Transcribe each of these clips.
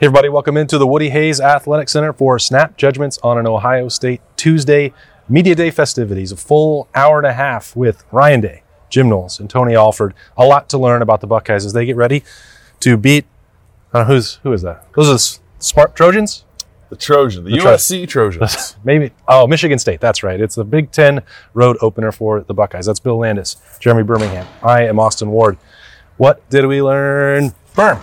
Hey, everybody, welcome into the Woody Hayes Athletic Center for Snap Judgments on an Ohio State Tuesday Media Day festivities. A full hour and a half with Ryan Day, Jim Knowles, and Tony Alford. A lot to learn about the Buckeyes as they get ready to beat. Uh, who's who is that? Those are the smart Trojans. The Trojan, the, The Tro- USC Trojans. Maybe. Oh, Michigan State. That's right. It's the Big Ten road opener for the Buckeyes. That's Bill Landis, Jeremy Birmingham. I am Austin Ward. What did we learn? Berm.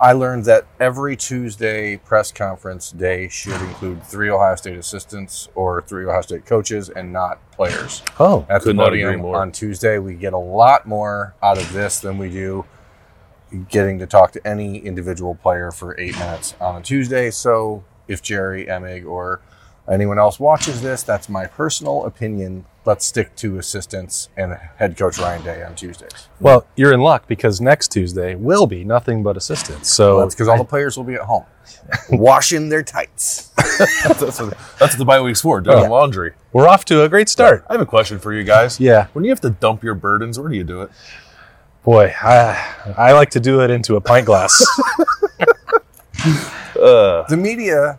I learned that every Tuesday press conference day should include three Ohio State assistants or three Ohio State coaches and not players. Oh, At Could the not agree podium more. on Tuesday, we get a lot more out of this than we do getting to talk to any individual player for eight minutes on a Tuesday. So if Jerry Emig or anyone else watches this, that's my personal opinion. Let's stick to assistants and head coach Ryan Day on Tuesdays. well, you're in luck because next Tuesday will be nothing but assistants. So Well, that's because all the players will be at home washing their tights. that's, what, that's what the bye week's for, doing Yeah. laundry. we're off to a great start. I have a question for you guys. Yeah. When you have to dump your burdens, where do you do it? Boy, I, I like to do it into a pint glass. Uh, the media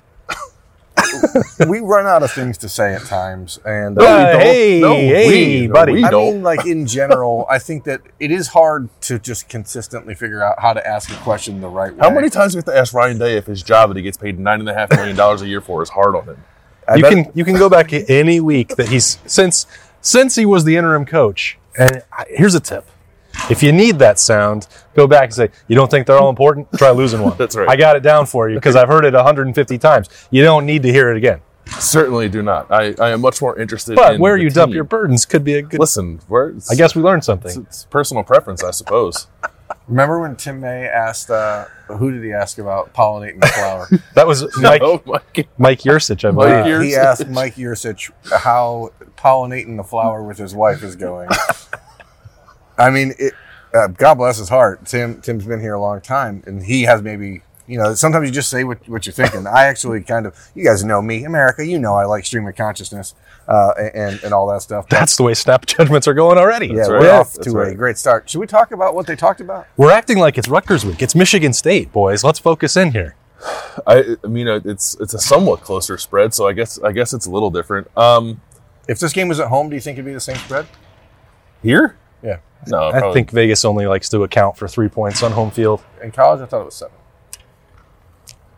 we run out of things to say at times and No, uh, we don't. hey, hey, no, buddy. we i don't. mean like in general i think that it is hard to just consistently figure out how to ask a question the right way How many times do we have to ask Ryan Day if his job that he gets paid nine and a half million dollars a year for is hard on him? I you bet- can you can go back any week that he's since since he was the interim coach. And here's a tip: if you need that sound, go back and say, "You don't think they're all important? Try losing one." That's right. I got it down for you because I've heard it 150 times. You don't need to hear it again. Certainly do not. I, I am much more interested But in where the you dump team. your burdens could be a good. Listen, where, I guess we learned something. it's personal preference, I suppose. remember when tim may asked uh, who did he ask about pollinating the flower That was Mike oh my God. Mike Yurcich, I Mike believe. Yur- he asked mike Yurcich how pollinating the flower with his wife is going i mean it, uh, god bless his heart tim tim's been here a long time and he has maybe you know sometimes you just say what, what you're thinking i actually kind of you guys know me america you know i like stream of consciousness uh, and and all that stuff But, That's the way snap judgments are going already. yeah That's we're off That's to a great start should we talk about what they talked about We're acting like it's Rutgers week. It's Michigan State, boys. Let's focus in here. I, I mean, uh, it's it's a somewhat closer spread, so I guess I guess it's a little different. Um, if this game was at home do you think it'd be the same spread here, yeah no, I probably- think Vegas only likes to account for three points on home field. in college i thought it was seven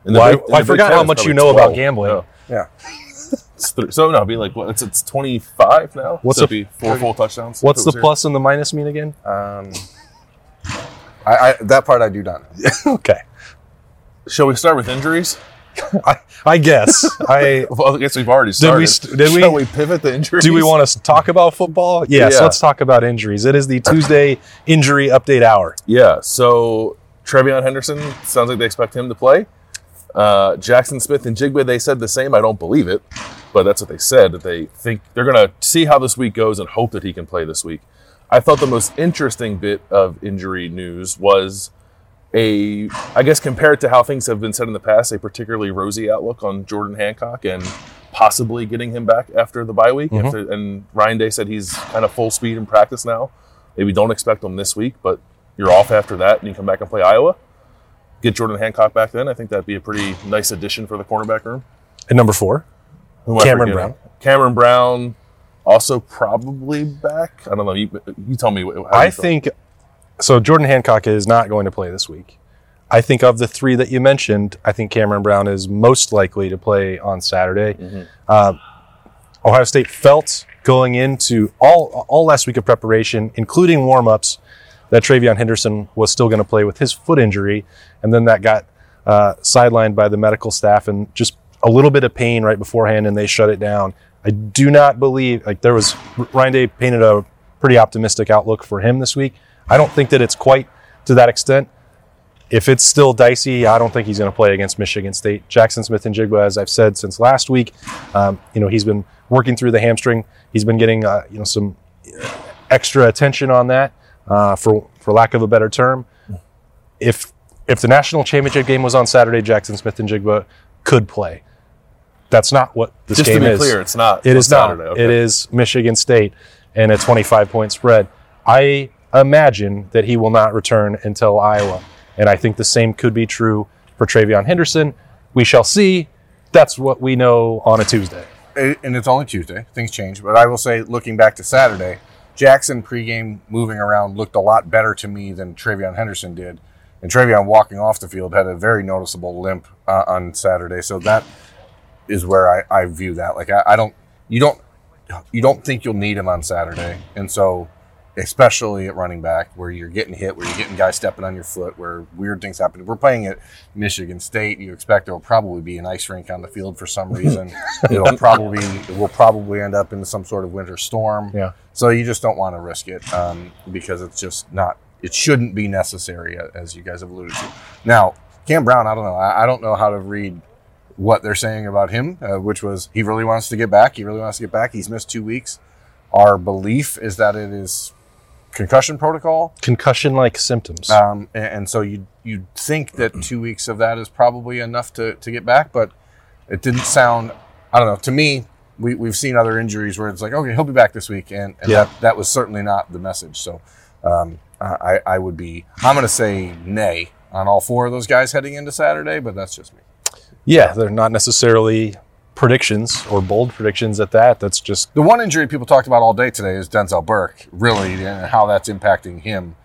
in the Well, I- Big- in I the forgot how much you probably know about gambling. Yeah. yeah It's th- so no, it'd be like what? It's it's twenty five now. What's so the- it'd be four full touchdowns. What's the was here. plus and the minus mean again? um I, I that part i do not know Okay. Shall we start with injuries? I, I guess. I Well, I guess we've already Did started. we st- did we- Shall we pivot the injuries? do we want to talk about football? Yes, Yeah. let's talk about injuries. It is the Tuesday injury update hour. Yeah. So TreVeyon Henderson sounds like they expect him to play. Uh, Jaxon Smith-Njigba, they said the same. I don't believe it, but that's what they said. That they think they're going to see how this week goes and hope that he can play this week. I thought the most interesting bit of injury news was a, I guess, compared to how things have been said in the past, a particularly rosy outlook on Jordan Hancock and possibly getting him back after the bye week. After, mm-hmm. and Ryan Day said he's kind of full speed in practice now. Maybe don't expect him this week, but you're off after that and you come back and play Iowa. Get Jordan Hancock back then. I think that'd be a pretty nice addition for the cornerback room. And number four, Who Cameron? Brown. Cameron Brown also probably back. I don't know. You, you tell me. How I think so. Jordan Hancock is not going to play this week. I think of the three that you mentioned, I think Cameron Brown is most likely to play on Saturday. Mm-hmm. Uh, Ohio State felt going into all all last week of preparation, including warmups, that TreVeyon Henderson was still going to play with his foot injury, and then that got uh, sidelined by the medical staff and just a little bit of pain right beforehand, and they shut it down. I do not believe like there was Ryan Day painted a pretty optimistic outlook for him this week. I don't think that it's quite to that extent. If it's still dicey, I don't think he's going to play against Michigan State. Jaxon Smith-Njigba, as I've said since last week, um, you know he's been working through the hamstring. He's been getting uh, you know some extra attention on that, uh, for for lack of a better term. If if the national championship game was on Saturday, Jaxon Smith-Njigba could play. That's not what this Just to game be is. clear, it's not. It is not. Okay. It is Michigan State and a 25 point spread. I imagine that he will not return until Iowa. And I think the same could be true for TreVeyon Henderson. We shall see. That's what we know on a Tuesday. And it's only Tuesday. Things change, but I will say, looking back to Saturday, Jaxon pregame moving around looked a lot better to me than TreVeyon Henderson did, and TreVeyon walking off the field had a very noticeable limp uh, on Saturday. So that is where I, I view that. Like I, I don't, you don't, you don't think you'll need him on Saturday, and so especially at running back where you're getting hit, where you're getting guys stepping on your foot, where weird things happen. We're playing at Michigan State. You expect there will probably be an ice rink on the field for some reason. It'll probably it will probably end up in some sort of winter storm. Yeah. So you just don't want to risk it um, because it's just not. It shouldn't be necessary, as you guys have alluded to. Now, Cam Brown, I don't know. I, I don't know how to read what they're saying about him, uh, which was he really wants to get back. He really wants to get back. He's missed two weeks. Our belief is that it is concussion protocol, Concussion like symptoms. um, and, and so you you think that two weeks of that is probably enough to, to get back, but it didn't sound. I don't know. To me, we we've seen other injuries where it's like, okay, he'll be back this week, and, and Yeah. that that was certainly not the message. So um, I I would be I'm going to say nay on all four of those guys heading into Saturday, but that's just me. yeah, they're not necessarily predictions or bold predictions at that. That's just The one injury people talked about all day today is Denzel Burke, really, and how that's impacting him.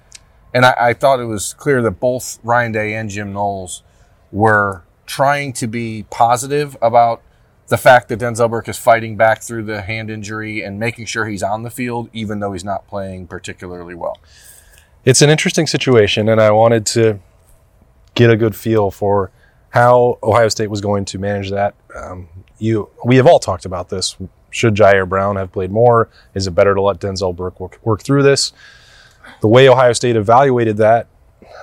And I, I thought it was clear that both Ryan Day and Jim Knowles were trying to be positive about the fact that Denzel Burke is fighting back through the hand injury and making sure he's on the field, even though he's not playing particularly well. it's an interesting situation, and I wanted to get a good feel for how Ohio State was going to manage that. Um, you, we have all talked about this. Should Jyaire Brown have played more? Is it better to let Denzel Burke work, work through this? The way Ohio State evaluated that,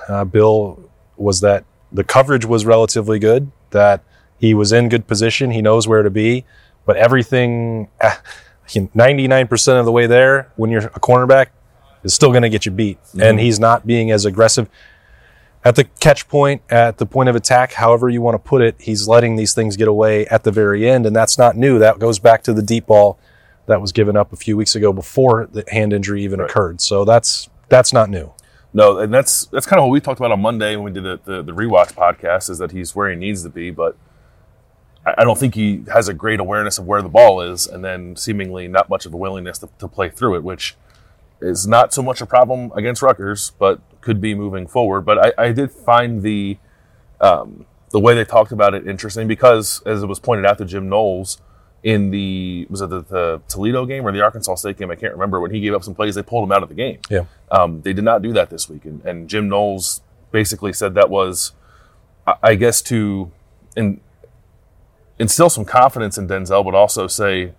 uh, Bill, was that the coverage was relatively good. That he was in good position. He knows where to be, but everything. ah, 99% of the way there, when you're a cornerback, is still going to get you beat. And he's not being as aggressive at the catch point, at the point of attack, however you want to put it. He's letting these things get away at the very end. And that's not new. That goes back to the deep ball that was given up a few weeks ago before the hand injury even occurred. So that's, that's not new. No, and that's that's kind of what we talked about on Monday when we did the, the, the rewatch podcast. Is that he's where he needs to be, but I, I don't think he has a great awareness of where the ball is, and then seemingly not much of a willingness to, to play through it, which is not so much a problem against Rutgers, but could be moving forward. But I, I did find the um, the way they talked about it interesting because, as it was pointed out to Jim Knowles in the was it the, the Toledo game or the Arkansas State game? I can't remember. When he gave up some plays, they pulled him out of the game. Yeah. Um, they did not do that this week, and, and Jim Knowles basically said that was, I, I guess, to in, instill some confidence in Denzel, but also say,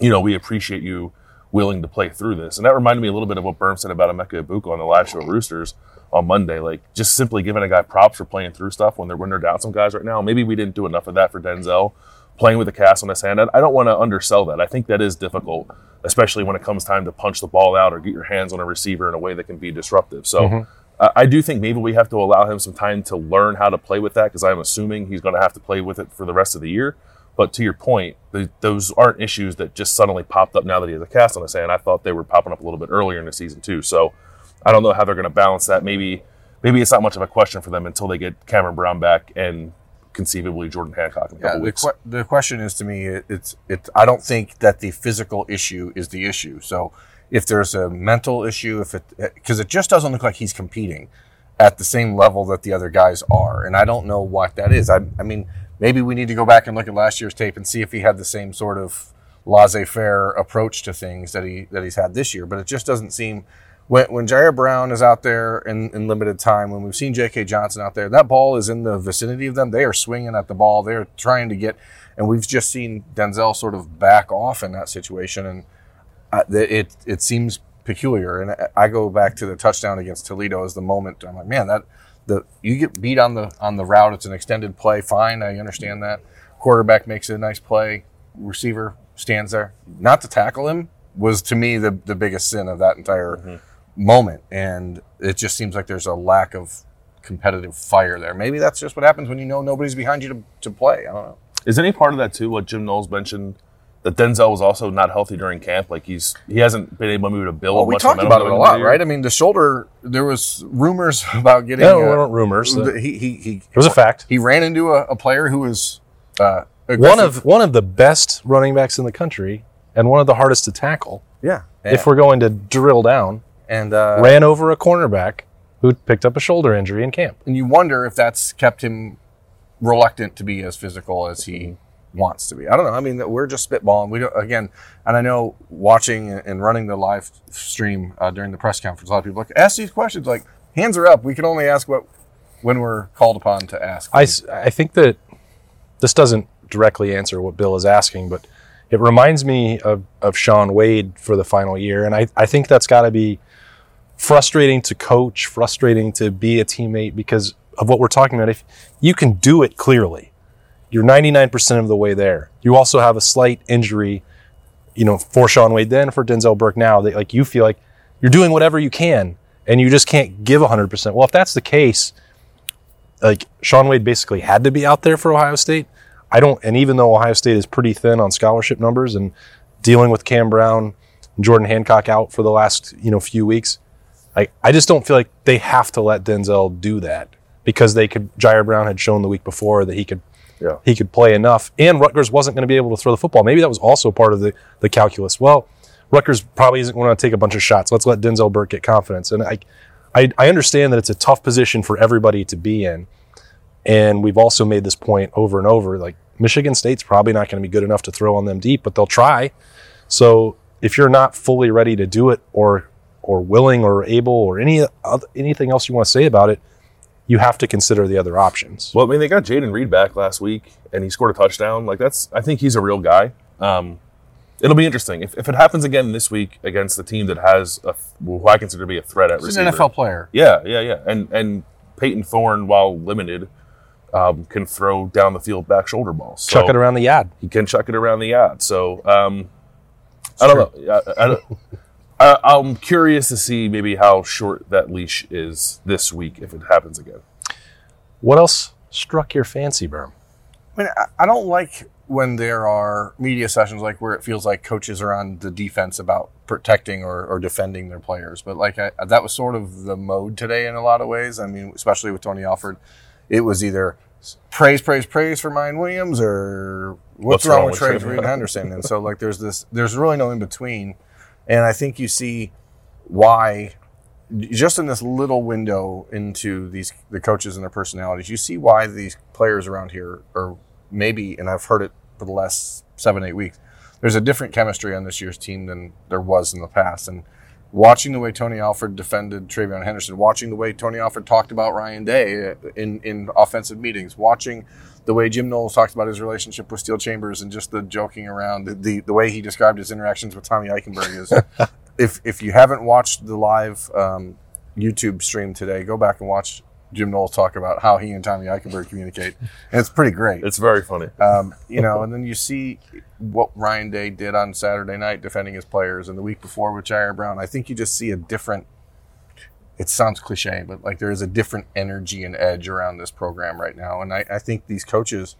you know, we appreciate you willing to play through this. And that reminded me a little bit of what Berm said about Emeka Egbuka on the live show Roosters on Monday. Like just simply giving a guy props for playing through stuff when they're when they're down some guys right now. Maybe we didn't do enough of that for Denzel playing with a cast on his hand. I don't want to undersell that. I think that is difficult, especially when it comes time to punch the ball out or get your hands on a receiver in a way that can be disruptive. So mm-hmm. I I do think maybe we have to allow him some time to learn how to play with that because I'm assuming he's going to have to play with it for the rest of the year. But to your point, the, those aren't issues that just suddenly popped up now that he has a cast on his hand. I thought they were popping up a little bit earlier in the season too. So I don't know how they're going to balance that. Maybe maybe it's not much of a question for them until they get Cameron Brown back and conceivably Jordan Hancock in a Yeah, couple the, weeks. que- the question is to me, it, it's it's. I don't think that the physical issue is the issue. So if there's a mental issue, if it eh, because it just doesn't look like he's competing at the same level that the other guys are, and I don't know what that is. I, I mean, maybe we need to go back and look at last year's tape and see if he had the same sort of laissez-faire approach to things that he that he's had this year. But it just doesn't seem when when Jyaire Brown is out there in, in limited time, when we've seen J.K. Johnson out there, that ball is in the vicinity of them. They are swinging at the ball. They're trying to get, and we've just seen Denzel sort of back off in that situation, and uh, it it seems peculiar. And I- I go back to the touchdown against Toledo as the moment. I'm like, man, that the you get beat on the on the route. It's an extended play. Fine, I understand that. Quarterback makes a nice play. Receiver stands there. Not to tackle him was to me the the biggest sin of that entire mm-hmm. moment. And it just seems like there's a lack of competitive fire there. Maybe that's just what happens when you know nobody's behind you to, to play. I don't know. Is any part of that too what Jim Knowles mentioned that Denzel was also not healthy during camp. Like he's he hasn't been able to move to build. Well, we much talked about it a lot, into the year. right? I mean, the shoulder. There was rumors about getting. No, uh, there weren't rumors. the- It he he he. was a fact. He ran into a, a player who was uh, One of one of the best running backs in the country, and one of the hardest to tackle. yeah. If we're going to drill down, and uh, ran over a cornerback who picked up a shoulder injury in camp. and you wonder if that's kept him reluctant to be as physical as he wants to be. I don't know. I mean, we're just spitballing. We don't again, and I know watching and running the live stream uh, during the press conference, a lot of people like ask these questions. Like hands are up. We can only ask what when we're called upon to ask. I I think that this doesn't directly answer what Bill is asking, but it reminds me of, of Shaun Wade for the final year. And I, I think that's got to be frustrating to coach, frustrating to be a teammate because of what we're talking about. If you can do it clearly, you're 99% of the way there. You also have a slight injury, you know, for Shaun Wade then, for Denzel Burke now, that like you feel like you're doing whatever you can and you just can't give 100%. Well, if that's the case, like Shaun Wade basically had to be out there for Ohio State. I don't, and even though Ohio State is pretty thin on scholarship numbers and dealing with Cam Brown and Jordan Hancock out for the last you know few weeks, I I just don't feel like they have to let Denzel do that because they could. Jyaire Brown had shown the week before that he could Yeah. he could play enough, and Rutgers wasn't going to be able to throw the football. Maybe that was also part of the the calculus. Well, Rutgers probably isn't going to take a bunch of shots. Let's let Denzel Burke get confidence, and I. I, I understand that it's a tough position for everybody to be in. And we've also made this point over and over. Like Michigan State's probably not going to be good enough to throw on them deep, but they'll try. So if you're not fully ready to do it, or or willing, or able, or any other, anything else you want to say about it, you have to consider the other options. Well, I mean, they got Jayden Reed back last week, and he scored a touchdown. Like that's, I think he's a real guy. Um, it'll be interesting if, if it happens again this week against the team that has a, who I consider to be a threat at He's receiver. an NFL player. Yeah, yeah, yeah. And and Payton Thorne, while limited, um, can throw down the field back shoulder balls. So Chuck it around the yard. He can chuck it around the yard. So um, I don't know. I, I, don't- I, I'm curious to see maybe how short that leash is this week if it happens again. What else struck your fancy, Berm? I mean, I- I don't like when there are media sessions like where it feels like coaches are on the defense about protecting or, or defending their players. But like I, that was sort of the mode today in a lot of ways. I mean, especially with Tony Alford, it was either praise, praise, praise for Miyan Williams or what's, wrong, with Trey Reed Henderson. And so like there's this, there's really no in between. And I think you see why just in this little window into these the coaches and their personalities, you see why these players around here are maybe, and I've heard it for the last seven eight weeks. There's a different chemistry on this year's team than there was in the past, and watching the way Tony Alford defended TreVeyon Henderson, watching the way Tony Alford talked about Ryan Day in in offensive meetings, watching the way Jim Knowles talked about his relationship with Steele Chambers and just the joking around, the the, the way he described his interactions with Tommy Eichenberg is. if if you haven't watched the live um, YouTube stream today, go back and watch Jim Knowles talk about how he and Tommy Eichenberg communicate, and it's pretty great. It's very funny. Um, you know, and then you see what Ryan Day did on Saturday night defending his players, and the week before with Jyaire Brown. I think you just see a different. It sounds cliche, but like there is a different energy and edge around this program right now, and I, I think these coaches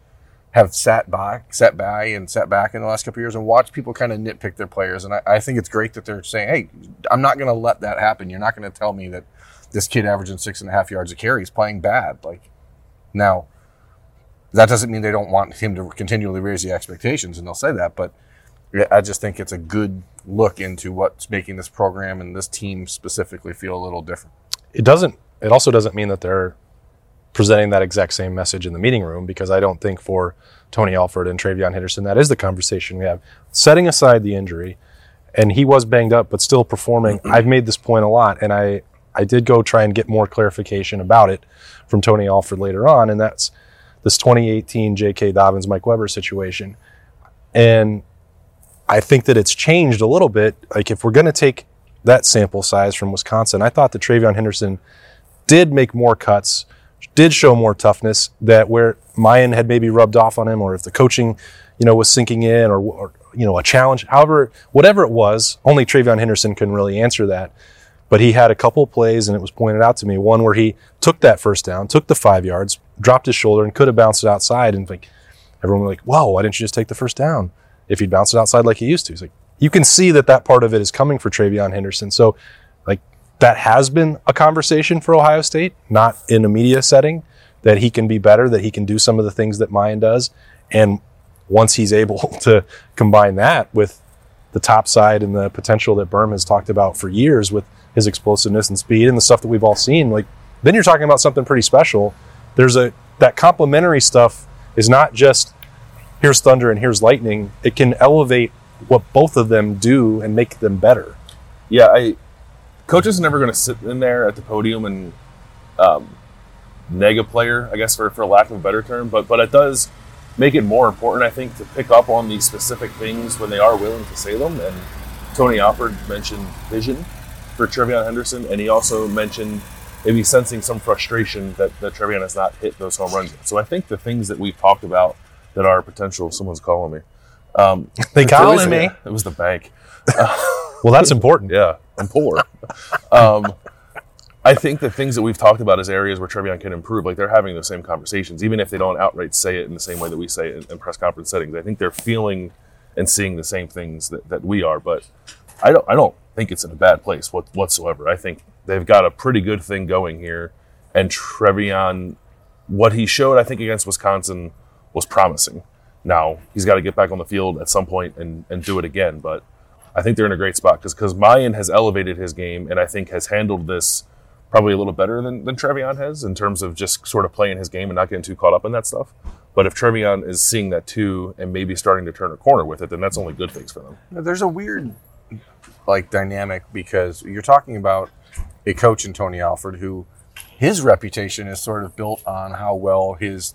have sat by, sat by, and sat back in the last couple of years and watched people kind of nitpick their players. And I, I think it's great that they're saying, "Hey, I'm not going to let that happen. You're not going to tell me that this kid averaging six and a half yards a carry is playing bad." Like now, that doesn't mean they don't want him to continually raise the expectations, and they'll say that. But I just think it's a good look into what's making this program and this team specifically feel a little different. It doesn't. It also doesn't mean that they're presenting that exact same message in the meeting room because I don't think for Tony Alford and TreVeyon Henderson that is the conversation we have. Setting aside the injury, and he was banged up but still performing. I've made this point a lot, and I I did go try and get more clarification about it from Tony Alford later on, and that's this 2018 J.K. Dobbins Mike Weber situation, and I think that it's changed a little bit. Like if we're going to take that sample size from Wisconsin, I thought that TreVeyon Henderson did make more cuts, did show more toughness. That where Miyan had maybe rubbed off on him, or if the coaching, you know, was sinking in, or, or you know, a challenge. However, whatever it was, only TreVeyon Henderson can really answer that. But he had a couple plays, and it was pointed out to me. One where he took that first down, took the five yards, dropped his shoulder, and could have bounced it outside. And like everyone was like, "Wow, why didn't you just take the first down?" If he'd bounce it outside like he used to. He's like, you can see that that part of it is coming for TreVeyon Henderson. So, like, that has been a conversation for Ohio State, not in a media setting, that he can be better, that he can do some of the things that Miyan does. And once he's able to combine that with the top side and the potential that Berm has talked about for years with his explosiveness and speed and the stuff that we've all seen, like, then you're talking about something pretty special. There's a, that complementary stuff is not just here's thunder and here's lightning. It can elevate what both of them do and make them better. Yeah, I coach is never going to sit in there at the podium and um, neg a player, I guess, for, for lack of a better term. But but it does make it more important, I think, to pick up on these specific things when they are willing to say them. And Tony Alford mentioned vision for TreVeyon Henderson, and he also mentioned maybe sensing some frustration that, that TreVeyon has not hit those home runs. So I think the things that we've talked about that are potential. Someone's calling me. Um, They calling me. It was the bank. Well, that's important. Yeah, I'm poor. um, I think the things that we've talked about as areas where TreVeyon can improve, like they're having those same conversations, even if they don't outright say it in the same way that we say it in, in press conference settings. I think they're feeling and seeing the same things that, that we are. But I don't, I don't think it's in a bad place what, whatsoever. I think they've got a pretty good thing going here, and TreVeyon, what he showed, I think against Wisconsin, was promising. Now he's got to get back on the field at some point and, and do it again, but. I think they're in a great spot because because Miyan has elevated his game and I think has handled this probably a little better than, than TreVeyon has in terms of just sort of playing his game and not getting too caught up in that stuff. But if TreVeyon is seeing that too and maybe starting to turn a corner with it, then that's only good things for them. There's a weird like dynamic because you're talking about a coach in Tony Alford who his reputation is sort of built on how well his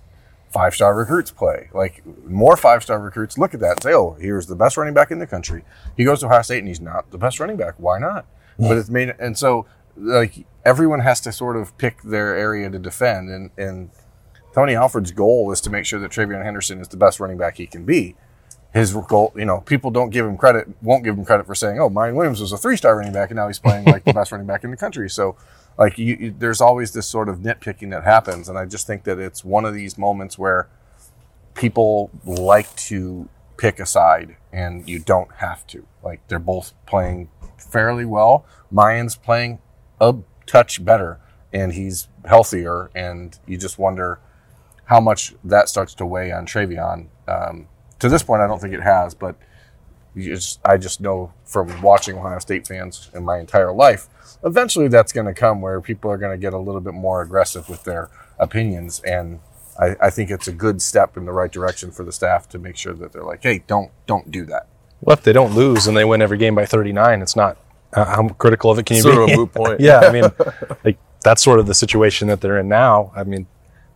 five star recruits play. Like more five star recruits look at that and say, "Oh, here's the best running back in the country." He goes to Ohio State and he's not the best running back. Why not? But it's made and so like everyone has to sort of pick their area to defend and and Tony Alford's goal is to make sure that TreVeyon Henderson is the best running back he can be his goal, you know, people don't give him credit, won't give him credit for saying, "Oh, Miyan Williams was a three-star running back, and now he's playing like the best running back in the country." So, like, you, you, there's always this sort of nitpicking that happens, and I just think that it's one of these moments where people like to pick a side, and you don't have to. Like, they're both playing fairly well. Miyan's playing a touch better, and he's healthier, and you just wonder how much that starts to weigh on TreVeyon. Um, to this point, I don't think it has, but just, I just know from watching Ohio State fans in my entire life, eventually that's going to come where people are going to get a little bit more aggressive with their opinions. And I, I think it's a good step in the right direction for the staff to make sure that they're like, hey, don't don't do that. Well, if they don't lose and they win every game by 39, it's not uh, how critical of it can you Sort be? of a moot point. yeah, I mean, like that's sort of the situation that they're in now. I mean,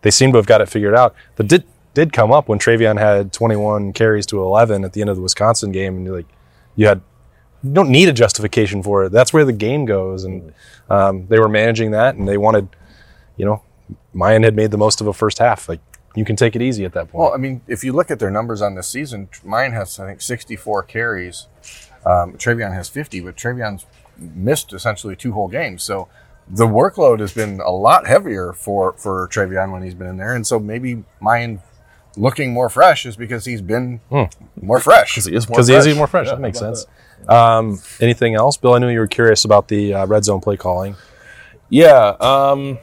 they seem to have got it figured out. The did did come up when TreVeyon had 21 carries to 11 at the end of the Wisconsin game, and you're like, you had you don't need a justification for it. That's where the game goes, and um, they were managing that, and they wanted, you know, Miyan had made the most of a first half. Like you can take it easy at that point. Well, I mean, if you look at their numbers on this season, Miyan has I think 64 carries. Um, TreVeyon has 50, but TreVeyon's missed essentially two whole games. So the workload has been a lot heavier for for TreVeyon when he's been in there, and so maybe Miyan looking more fresh is because he's been more fresh. Because he is more he fresh. is more fresh. Yeah, that makes how about sense. Um, anything else, Bill? I knew you were curious about the uh, red zone play calling. Yeah. Um,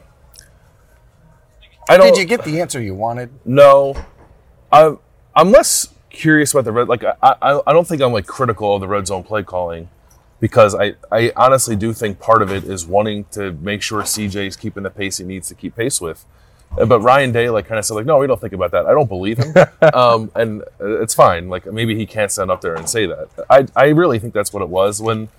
I don't. Did you get the answer you wanted? No, I'm I'm less curious about the red. Like I, I I don't think I'm like critical of the red zone play calling because I I honestly do think part of it is wanting to make sure CJ is keeping the pace he needs to keep pace with. But Ryan Day like kind of said like no we don't think about that. I don't believe him, um, and uh, it's fine. Like maybe he can't stand up there and say that. I I really think that's what it was when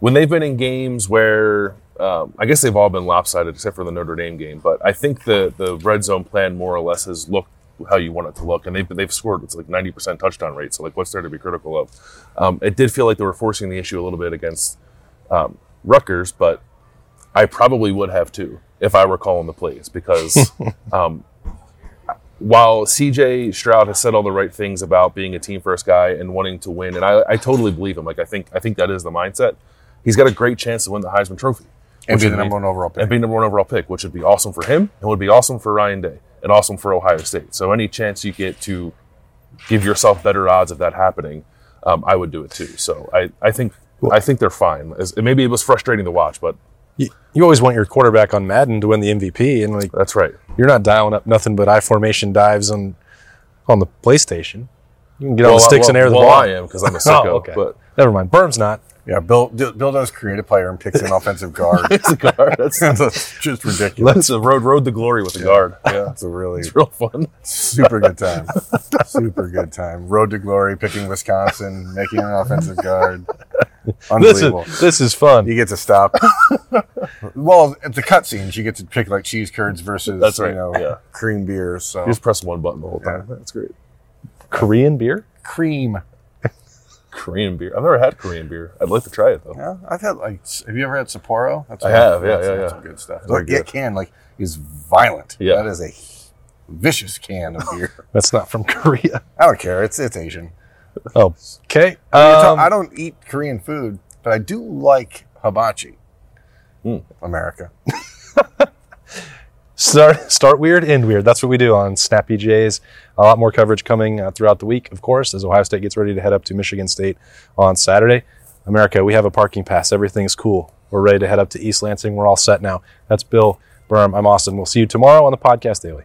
when they've been in games where um, I guess they've all been lopsided except for the Notre Dame game, but I think the the red zone plan more or less has looked how you want it to look, and they've they've scored it's like ninety percent touchdown rate. So like, what's there to be critical of? Um, it did feel like they were forcing the issue a little bit against um, Rutgers, but I probably would have too if I were calling the plays because um, while CJ Stroud has said all the right things about being a team first guy and wanting to win, and I, I totally believe him. Like I think I think that is the mindset. He's got a great chance to win the Heisman Trophy And be the number one overall pick. and be number one overall pick, which would be awesome for him and would be awesome for Ryan Day and awesome for Ohio State. So any chance you get to give yourself better odds of that happening, um, I would do it too. So I, I think I think they're fine. As- Maybe it was frustrating to watch, but You, you always want your quarterback on Madden to win the MVP, and like that's right. you're not dialing up nothing but I formation dives on on the PlayStation. You can get on the sticks and air the well, ball. I am because I'm a sicko. Oh, okay. But Never mind. Berm's not. Yeah, Bill Bill does create a player and picks an offensive guard. it's a guard. That's, That's just ridiculous. that's a uh, road road to glory with the guard. Yeah, It's a really it's real fun. super good time. Super good time. Road to glory, picking Wisconsin, making an offensive guard. This Unbelievable. is this is fun. You get to stop. well, at the cutscenes, you get to pick like cheese curds versus That's right, you know yeah. cream beers. So You just press one button the whole time. That's great. Korean beer. cream. Korean beer. I've never had Korean beer. I'd like to try it though. Yeah, I've had like. Have you ever had Sapporo? That's I have, yeah, that's- yeah, that's yeah. some good stuff. Very Like, it good. can like is violent. Yeah. that is a vicious can of beer. That's not from Korea. I don't care. It's it's Asian. Oh, okay. I, Um, I don't eat Korean food, but I do like hibachi. Hmm. America. start start weird, end weird. That's what we do on Snappy Jays. A lot more coverage coming uh, throughout the week, of course, as Ohio State gets ready to head up to Michigan State on Saturday. America, we have a parking pass. Everything's cool. We're ready to head up to East Lansing. We're all set now. That's Bill Berm. I'm Austin. We'll see you tomorrow on the podcast daily.